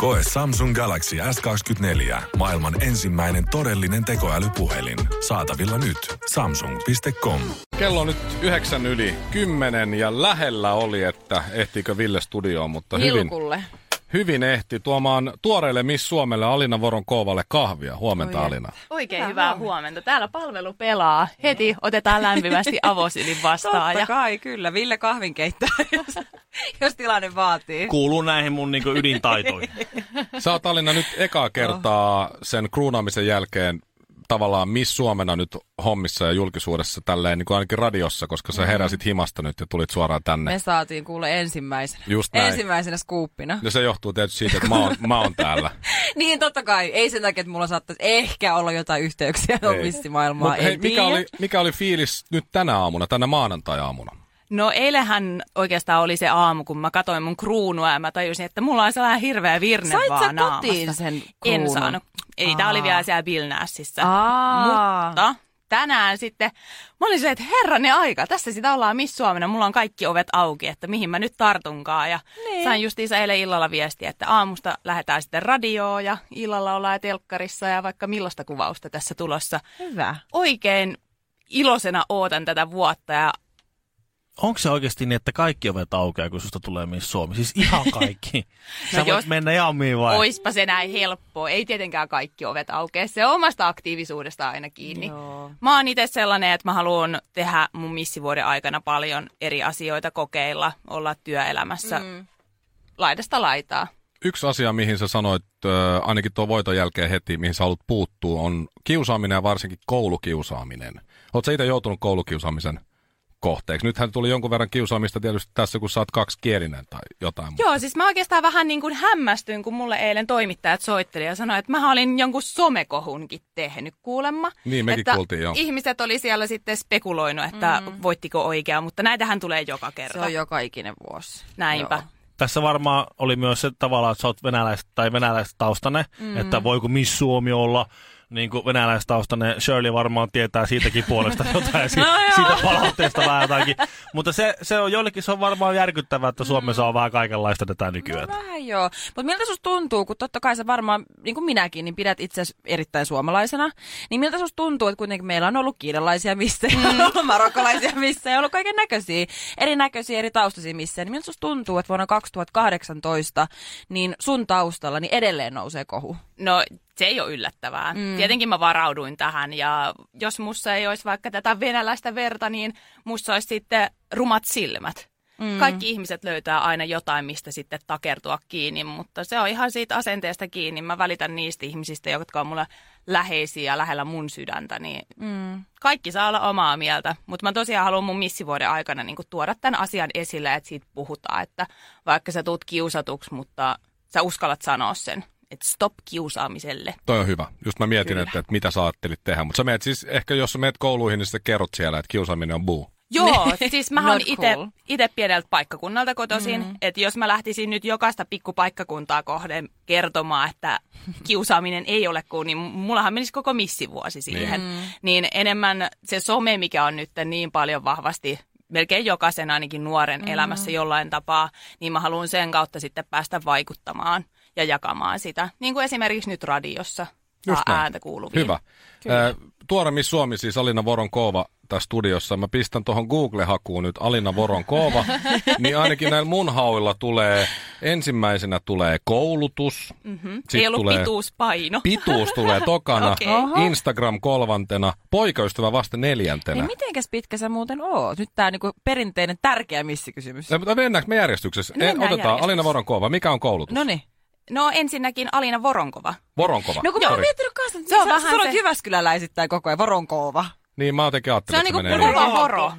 Koe Samsung Galaxy S24. Maailman ensimmäinen todellinen tekoälypuhelin. Saatavilla nyt. Samsung.com. Kello on nyt yhdeksän yli kymmenen ja lähellä oli, että ehtiikö Ville studioon, mutta hyvin, Hilkulle. hyvin ehti tuomaan tuoreille Miss Suomelle Alina Voron Koovalle kahvia. Huomenta Oi Alina. Oikein Hyvää hyvää, huomenta. huomenta. Täällä palvelu pelaa. Heti otetaan lämpimästi avosylin vastaan. Totta Ja kai, kyllä. Ville kahvin keittää, jos, jos tilanne vaatii. Kuuluu näihin mun niinku ydintaitoihin. Sä oot Alina nyt ekaa kertaa sen kruunaamisen jälkeen tavallaan Miss Suomena nyt hommissa ja julkisuudessa tälleen niin kuin ainakin radiossa, koska sä heräsit himasta nyt ja tulit suoraan tänne. Me saatiin kuule ensimmäisenä. Just näin. Ensimmäisenä skuuppina. Ja se johtuu tietysti siitä, että mä oon, mä oon täällä. Niin totta kai. Ei sen takia, että mulla saattaisi ehkä olla jotain yhteyksiä missimaailmaan. Mut hei, en mikä oli, mikä oli fiilis nyt tänä aamuna, tänä maanantai-aamuna? No eilähän oikeastaan oli se aamu, kun mä katsoin mun kruunua ja mä tajusin, että mulla on sellainen hirveä virne Sait sä vaan kotiin naamassa. sen En kruunun? saanut. Ei, tää oli vielä siellä Bilnässissä. Aa. Mutta tänään sitten, mä olin silleen, että herranen aika, tässä sitä ollaan Miss Suomena, mulla on kaikki ovet auki, että mihin mä nyt tartunkaan. Ja Niin. sain justiinsa eilen illalla viestiä, että aamusta lähdetään sitten radioon ja illalla ollaan telkkarissa ja vaikka millaista kuvausta tässä tulossa. Hyvä. Oikein iloisena ootan tätä vuotta ja Onko se oikeasti niin, että kaikki ovet aukeaa, kun susta tulee Miss Suomi? Siis ihan kaikki. Sä No voit jos- mennä ihan mihin vai? oispa se näin helppoa. Ei tietenkään kaikki ovet aukea, se on omasta aktiivisuudesta aina kiinni. Joo. Mä oon itse sellainen, että mä haluan tehdä mun missivuoden aikana paljon eri asioita, kokeilla, olla työelämässä mm. laidasta laitaa. Yksi asia, mihin sä sanoit äh, ainakin tuon voiton jälkeen heti, mihin sä haluat puuttua, on kiusaaminen ja varsinkin koulukiusaaminen. Oletko sä itse joutunut koulukiusaamisen kohteeksi? Nythän tuli jonkun verran kiusaamista tietysti tässä, kun sä oot kaksikielinen tai jotain. muuta. Joo, siis mä oikeastaan vähän niin kuin hämmästyin, kun mulle eilen toimittajat soitteli ja sanoi, että mä olin jonkun somekohunkin tehnyt kuulemma. Niin, mekin että kuultiin, joo. Ihmiset oli siellä sitten spekuloinut, että mm. voittiko oikea, mutta näitähän tulee joka kerta. Se on joka ikinen vuosi. Näinpä. Joo. Tässä varmaan oli myös se tavallaan, että sä oot venäläis- tai venäläistaustainen, mm. että voiko Miss Suomi olla niin kuin venäläistaustainen. Shirley varmaan tietää siitäkin puolesta jotain, si- No siitä palautteesta vähän jotakin. Mutta se, se on joillekin se on varmaan järkyttävää, että Suomessa on vähän kaikenlaista tätä nykyään. No vähän joo. Mutta miltä susta tuntuu, kun totta kai sä varmaan, niin kuin minäkin, niin pidät itse erittäin suomalaisena. Niin miltä susta tuntuu, että kuitenkin meillä on ollut kiinalaisia missejä, mm. on ollut marokkalaisia missejä, on ollut kaiken näköisiä, erinäköisiä, eri taustaisia missejä. Niin miltä susta tuntuu, että vuonna 2018 niin sun taustalla niin edelleen nousee kohu? No se ei ole yllättävää. Mm. Tietenkin mä varauduin tähän ja jos mussa ei olisi vaikka tätä venäläistä verta, niin mussa olisi sitten rumat silmät. Mm. Kaikki ihmiset löytää aina jotain, mistä sitten takertua kiinni, mutta se on ihan siitä asenteesta kiinni. Mä välitän niistä ihmisistä, jotka on mulle läheisiä ja lähellä mun sydäntä, niin mm. kaikki saa olla omaa mieltä. Mutta mä tosiaan haluan mun missivuoden aikana niin tuoda tämän asian esille, että siitä puhutaan, että vaikka sä tuut kiusatuksi, mutta sä uskallat sanoa sen, että stop kiusaamiselle. Toi on hyvä. Just mä mietin, että, että mitä sä ajattelit tehdä. Mutta sä meet siis, ehkä jos sä meet kouluihin, niin sitten kerrot siellä, että kiusaaminen on buu. Joo, siis mä oon itse cool. ite pieneltä paikkakunnalta kotoisin, mm. että jos mä lähtisin nyt jokaista pikkupaikkakuntaa kohden kertomaan, että kiusaaminen ei ole cool, niin mullahan menisi koko missivuosi siihen. Mm. Niin enemmän se some, mikä on nyt niin paljon vahvasti melkein jokaisen ainakin nuoren mm. elämässä jollain tapaa, niin mä haluan sen kautta sitten päästä vaikuttamaan ja jakamaan sitä. Niin kuin esimerkiksi nyt radiossa Just näin. ääntä kuuluviin. Hyvä. Äh, tuore Miss Suomi, siis Alina Voronkoova tässä studiossa. Mä pistän tuohon Google-hakuun nyt Alina Voronkoova, niin ainakin näillä mun hauilla tulee, ensimmäisenä tulee koulutus. Mm-hmm. Ei ollut pituuspaino. Pituus tulee tokana. Oho. Instagram kolmantena, poikaystävä vasta neljäntenä. Niin mitenkäs pitkä sä muuten oot? Nyt tää niinku perinteinen tärkeä missikysymys. Mutta Mennäänkö me järjestyksessä? Mennään otetaan järjestyksessä. Alina Voronkoova. Mikä on koulutus? No niin. No ensinnäkin Alina Voronkova. Voronkova. No kun mä oon miettinyt kanssa, että Se on vähän sä sanoit se- Jyväskyläläisittäin koko ajan, Voronkoova. Niin mä jotenkin ajattelin, Se on niinku menee niin. kova voro.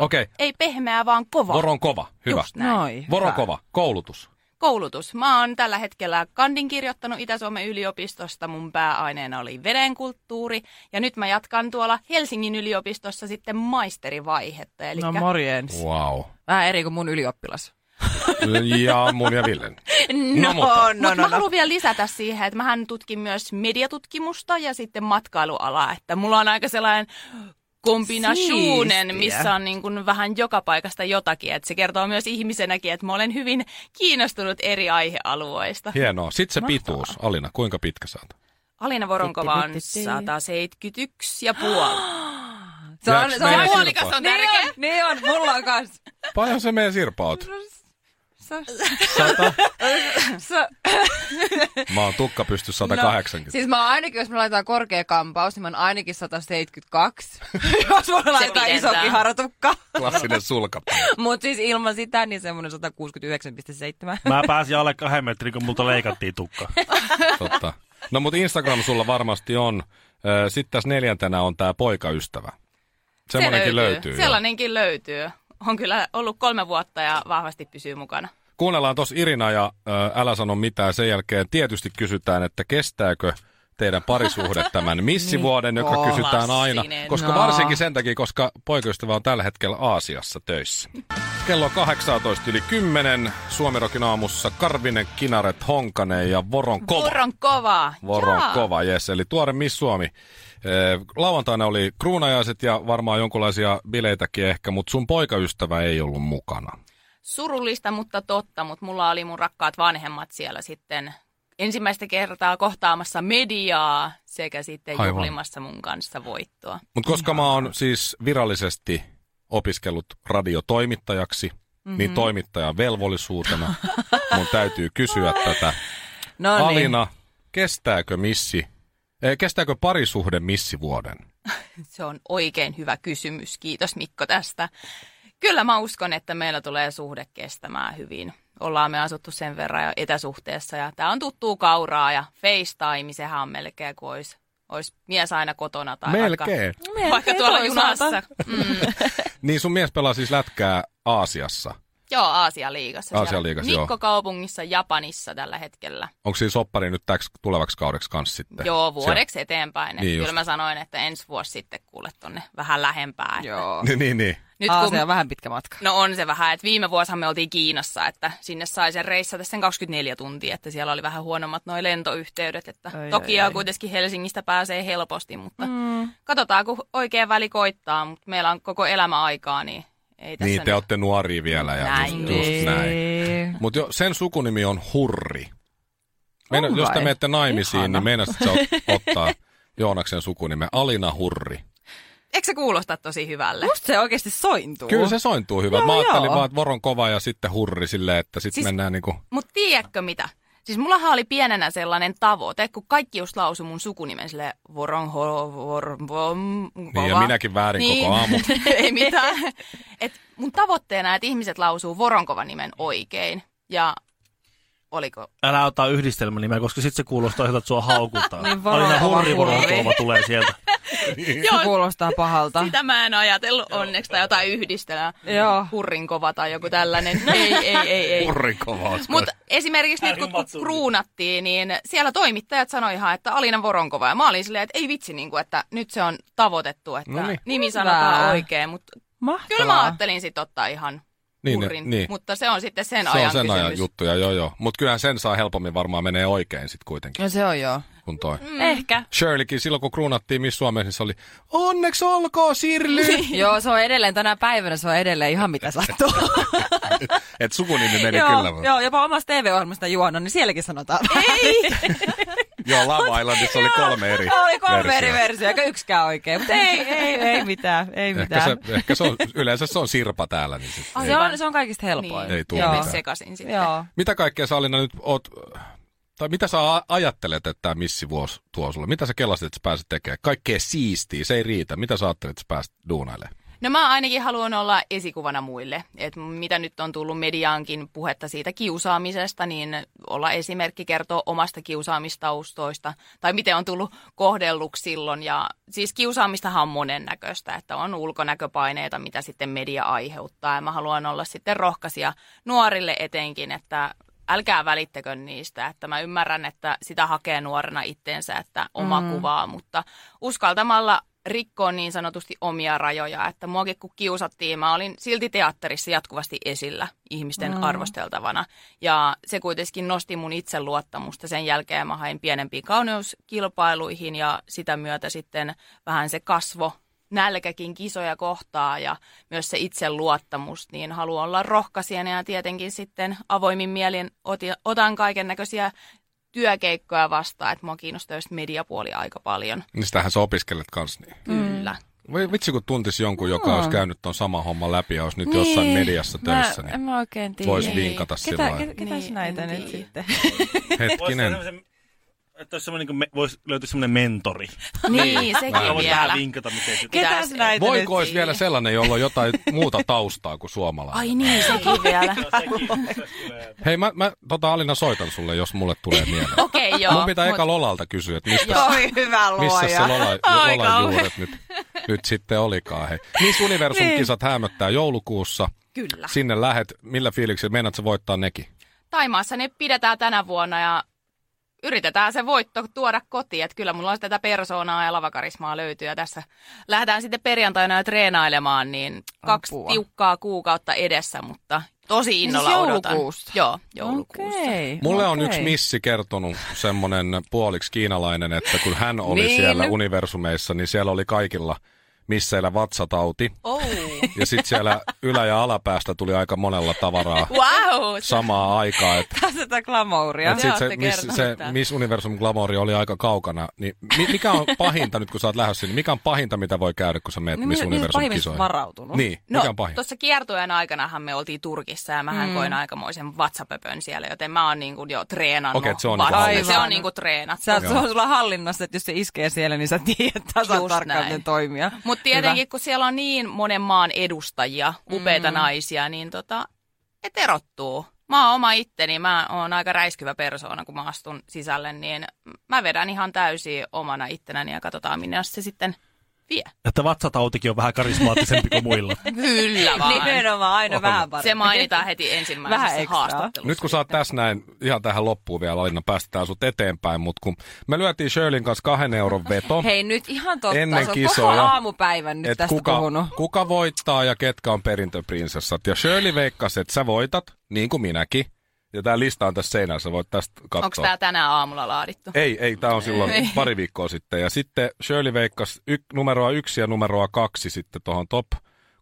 Okei, Ei pehmeää, vaan kova. Voronkova. Hyvä. Just näin. Noi. Voronkova. Koulutus. koulutus. Mä oon tällä hetkellä kandin kirjoittanut Itä-Suomen yliopistosta. Mun pääaineena oli vedenkulttuuri. Ja nyt mä jatkan tuolla Helsingin yliopistossa sitten maisterivaihetta. Eli No morjens. Wow. Vähän eri kuin mun ylioppilas. Ja mun ja Villen. No, mutta- no, no, mä haluan vielä lisätä siihen, että mähän tutkin myös mediatutkimusta ja sitten matkailualaa, että mulla on aika sellainen kombinasuunen, missä on niin kuin vähän joka paikasta jotakin. Että se kertoo myös ihmisenäkin, että mä olen hyvin kiinnostunut eri aihealueista. Hienoa. Sitten se Mahtavaa. pituus. Alina, kuinka pitkä sä oot? Alina Voronkova on Titti, titti. 171 ja puoli. Se on, se on puolikas on Niin tärkeä. on, niin on, mulla on kans. Paljon se meidän Sirpa Se, Sata? se, Mä oon tukka pysty 180. No, siis mä oon ainakin, jos me laitetaan korkea kampaus, niin mä oon ainakin 172. jos mulla laitetaan iso kiharatukka. Klassinen sulka. Mut siis ilman sitä, niin semmonen 169,7. Mä pääsin alle kahden metrin, kun multa leikattiin tukka. Totta. No mutta Instagram sulla varmasti on. Sitten tässä neljäntenä on tää poikaystävä. Semmonenkin löytyy. joo. Sellainenkin löytyy. On kyllä ollut kolme vuotta ja vahvasti pysyy mukana. Kuunnellaan tuossa Irina ja ö, älä sano mitään. Sen jälkeen tietysti kysytään, että kestääkö teidän parisuhde tämän missivuoden, joka Niin, kysytään aina. Koska No. varsinkin sen takia, koska poikaystävä on tällä hetkellä Aasiassa töissä. Kello on 18 yli 10. Suomirokin aamussa Karvinen, Kinaret, Honkanen ja Voron Kova. Voron kova. Voron Jaa. kova, jes. Eli tuore Miss Suomi. Lauantaina oli kruunajaiset ja varmaan jonkinlaisia bileitäkin ehkä, mutta sun poikaystävä ei ollut mukana. Surullista, mutta totta, mutta mulla oli mun rakkaat vanhemmat siellä sitten ensimmäistä kertaa kohtaamassa mediaa sekä sitten Aivan. juhlimassa mun kanssa voittoa. Mutta koska mä oon siis virallisesti opiskellut radiotoimittajaksi, mm-hmm. niin toimittajan velvollisuutena mun täytyy kysyä tätä. No niin. Alina, kestääkö missi, kestääkö parisuhde missivuoden? Se on oikein hyvä kysymys. Kiitos Mikko tästä. Kyllä mä uskon, että meillä tulee suhde kestämään hyvin. Ollaan me asuttu sen verran jo etäsuhteessa ja tämä on tuttuu kauraa ja FaceTime, sehän on melkein kuin olisi, olisi mies aina kotona tai Melkein. Vaikka, vaikka tuolla toisaalta. junassa. Mm. Niin sun mies pelaa siis lätkää Aasiassa. Joo, Aasian liigassa. Aasian siellä. liigassa, joo. Mikko kaupungissa Japanissa tällä hetkellä. Onko siis soppari nyt täksi tulevaksi kaudeksi kanssa sitten? Joo, vuodeksi eteenpäin. Niin just. kyllä mä sanoin, että ensi vuosi sitten kuule tonne vähän lähempää. Että Joo. Niin, niin, niin. Nyt Aasia kun, on vähän pitkä matka. no on se vähän, että viime vuosihan me oltiin Kiinassa, että sinne sai sen reissata sen 24 tuntia, että siellä oli vähän huonommat noi lentoyhteydet, että Ai, toki ai, ai. kuitenkin Helsingistä pääsee helposti, mutta mm. katsotaan kun oikea väli koittaa, mutta meillä on koko elämä aikaa, niin ei tässä Niin, te nyt- olette nuoria vielä ja Näin. just, just näin. Niin. Mutta sen sukunimi on Hurri. Meina, On jos te menette naimisiin, Ihana. niin meinasit sä ottaa Joonaksen sukunimen Alina Hurri. Eikö se kuulosta tosi hyvälle? Musta se oikeasti sointuu. Kyllä se sointuu hyvä. Joo, Mä ajattelin joo. vaan, että Voron kova ja sitten Hurri silleen, että sitten Siis- mennään niinku... Mutta tiedätkö mitä? Siis mullahan oli pienenä sellainen tavoite, kun kaikki just lausui mun sukunimen sille voron ho, vor, vom, Niin, ja minäkin väärin koko aamu. ei mitään. Et mun tavoitteena, että ihmiset lausuu voronkovan nimen oikein. Ja oliko? Älä ota yhdistelmänimeä, koska sitten se kuulostaa siltä, että sua haukutaan. Niin, Alina Voronkova Hurri Hurri. Voronkova tulee sieltä. Se kuulostaa pahalta. Sitä mä en ajatellut onneksi, tai jotain yhdistelää. Joo. Hurrinkova tai joku tällainen. Ei, ei, ei, ei. Hurri kova. olisiko? Mutta esimerkiksi nyt kun, Matsuri. kruunattiin, niin siellä toimittajat sanoi ihan, että Alina Voronkova. Ja mä olin silleen, että ei vitsi, niin kuin, että nyt se on tavoitettu, että Noniin. nimi sanotaan Hyvä. oikein. Mutta Mahtavaa. kyllä mä ajattelin sitten ottaa ihan Niin, hurrin. niin. Mutta se on sitten sen se ajan on sen kysymys. ajan juttuja, joo joo. Mutta kyllähän sen saa helpommin varmaan menee oikein sitten kuitenkin, No se on joo. Kun toi. Mm. Ehkä. Shirleykin silloin, kun kruunattiin Miss Suomeen, niin se oli onneksi olkoon Sirly. Joo, se on edelleen tänä päivänä, se on edelleen ihan mitä sattuu. Et sukunimi meni joo, kyllä. joo, jopa omasta TV-ohjelmasta juonut, niin sielläkin sanotaan. Ei! Joo, Lava Islandissa oli kolme eri Oli kolme versiota. eri versiota, eikä yksikään oikein. Mutta ei, ei, ei mitään, ei Ehkä mitään. se, ehkä se on, yleensä se on Sirpa täällä. Niin sit, ei. se, on, se on kaikista helpoin. Ei tuu Joo. mitään. sekaisin sitten. Joo. Mitä kaikkea sä Alina nyt oot, tai mitä sä ajattelet, että tämä missivuosi tuo sulle? Mitä sä kelasit, että sä pääset tekemään? Kaikkea siistiä, se ei riitä. Mitä sä ajattelet, että sä pääset duunailemaan? No mä ainakin haluan olla esikuvana muille. Et mitä nyt on tullut mediaankin puhetta siitä kiusaamisesta, niin olla esimerkki kertoo omasta kiusaamistaustoista. Tai miten on tullut kohdelluksi silloin. Ja siis kiusaamistahan on monennäköistä, että on ulkonäköpaineita, mitä sitten media aiheuttaa. Ja mä haluan olla sitten rohkaisia nuorille etenkin, että älkää välittäkö niistä, että mä ymmärrän, että sitä hakee nuorena itteensä, että oma mm. kuvaa, mutta uskaltamalla rikkoa niin sanotusti omia rajoja, että muakin kun kiusattiin, mä olin silti teatterissa jatkuvasti esillä ihmisten mm. arvosteltavana. Ja se kuitenkin nosti mun itseluottamusta. Sen jälkeen mä hain pienempiin kauneuskilpailuihin ja sitä myötä sitten vähän se kasvo nälkäkin kisoja kohtaa ja myös se itseluottamus, niin haluan olla rohkaisijana ja tietenkin sitten avoimin mielin otan kaiken näköisiä työkeikkoja vastaan, että mua kiinnostaa just mediapuoli aika paljon. Niin sitähän sä opiskelet kanssa niin. Kyllä. Voi vitsi, kun tuntisi jonkun, joka no. olisi käynyt tuon sama homma läpi ja olisi nyt niin. jossain mediassa töissä, niin mä oikein tiedä. voisi vinkata ketä, sillä ketä, ketäs niin, näitä nyt sitten? Hetkinen että olisi niin kuin, voisi löytyä semmoinen mentori. niin, sekin vielä. Voisi vähän vinkata, miten se... Ketäs näitä Voiko olisi vielä sellainen, jolla on jotain muuta taustaa kuin suomalainen? Ai niin, sekin vielä. Hei, mä, mä tota Alina soitan sulle, jos mulle tulee mieleen. Okei, okay, joo. Mun pitää mut... eka Lolalta kysyä, että mistä, Oi, hyvä luoja. missä se Lola, Lolan juuret nyt, nyt sitten olikaan. Hei. Miss Universum-kisat niin. hämöttää joulukuussa. Kyllä. Sinne lähet. Millä fiiliksillä? Meinaat sä voittaa nekin? Taimaassa ne pidetään tänä vuonna ja yritetään se voitto tuoda kotiin. Että kyllä mulla on tätä persoonaa ja lavakarismaa löytyy. Ja tässä lähdetään sitten perjantaina jo treenailemaan, niin kaksi Apua. tiukkaa kuukautta edessä, mutta tosi siis innolla siis joulukuusta. odotan. Joo, joulukuusta. Okay, Mulle okay. on yksi missi kertonut, semmoinen puoliksi kiinalainen, että kun hän oli niin. siellä universumeissa, niin siellä oli kaikilla – misseillä vatsatauti. Oh. Ja sitten siellä ylä- ja alapäästä tuli aika monella tavaraa wow. samaa aikaa. Että, Tästä glamouria. Et sit se, miss, se Miss Universum glamouri oli aika kaukana. Niin mikä on pahinta nyt, kun sä oot lähdössä, niin mikä on pahinta, mitä voi käydä, kun sä menet niin, Miss Universum kisoihin? varautunut. Niin, no, mikä on pahin? tuossa kiertojen aikanahan me oltiin Turkissa ja mähän mm. koin aikamoisen vatsapöpön siellä, joten mä oon niinku jo treenannut. Okei, se on, niinku se on niinku treenattu. Sä, se on sulla hallinnassa, että jos se iskee siellä, niin sä tiedät tasan tarkkaan toimia. Mutta tietenkin, Hyvä. kun siellä on niin monen maan edustajia, upeita mm. naisia, niin tota, et erottuu. Mä oon oma itteni, mä oon aika räiskyvä persoona, kun mä astun sisälle, niin mä vedän ihan täysin omana ittenäni ja katsotaan, minne se sitten vie. Että vatsatautikin on vähän karismaattisempi kuin muilla. Kyllä vaan. Nimenomaan aina on. vähän parempi. Se mainitaan heti ensimmäisessä vähän haastattelussa. Nyt kun sä oot tässä näin, ihan tähän loppuun vielä, Alina, päästetään sut eteenpäin, mutta kun me lyötiin Shirleyn kanssa kahden euron veto. Hei nyt ihan totta, ennen se on kisoja, koko aamupäivän nyt tästä kuka, puhunut. kuka voittaa ja ketkä on perintöprinsessat. Ja Shirley veikkasi, että sä voitat, niin kuin minäkin. Ja tämä lista on tässä seinässä, voit tästä katsoa. Onko tämä tänään aamulla laadittu? Ei, ei, tämä on silloin ei. pari viikkoa sitten. Ja sitten Shirley veikkasi y- numeroa yksi ja numeroa kaksi sitten tuohon top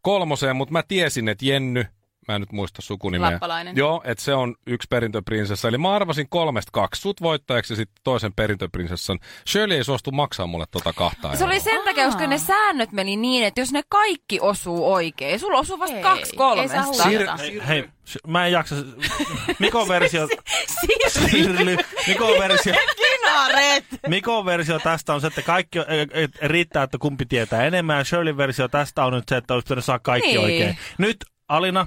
kolmoseen, mutta mä tiesin, että Jenny mä en nyt muista sukunimeä. Lappalainen. Joo, että se on yksi perintöprinsessa. Eli mä arvasin kolmesta kaksi. Sut voittajaksi ja sitten toisen perintöprinsessan. Shirley ei suostu maksaa mulle tota kahta Se oli sen takia, koska ne säännöt meni niin, että jos ne kaikki osuu oikein, sulla osuu vasta Ei, kaksi kolmesta. Sir- hei, hei, mä en jaksa. Mikon versio... Sirly. Mikon versio... Kinaret! Mikon versio tästä on se, että kaikki riittää, että kumpi tietää enemmän. Ja Shirley versio tästä on nyt se, että olisi pitänyt saa kaikki niin. oikein. Nyt Alina,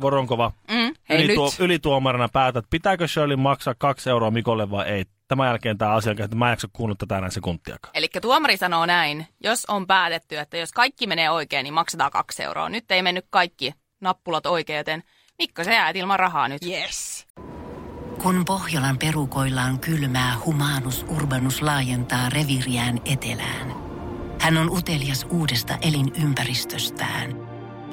Voronkova, mm, ylituo, ylituomarina päätät, pitääkö Shirley maksaa kaksi euroa Mikolle vai ei. Tämän jälkeen tämä asia, että mä en jaksa kuunnella tätä enää sekuntiakaan. Eli tuomari sanoo näin, jos on päätetty, että jos kaikki menee oikein, niin maksetaan kaksi euroa. Nyt ei mennyt kaikki nappulat oikein, joten Mikko, sä jäät ilman rahaa nyt. Yes. Kun Pohjolan perukoillaan kylmää, humanus urbanus laajentaa reviriään etelään. Hän on utelias uudesta elinympäristöstään –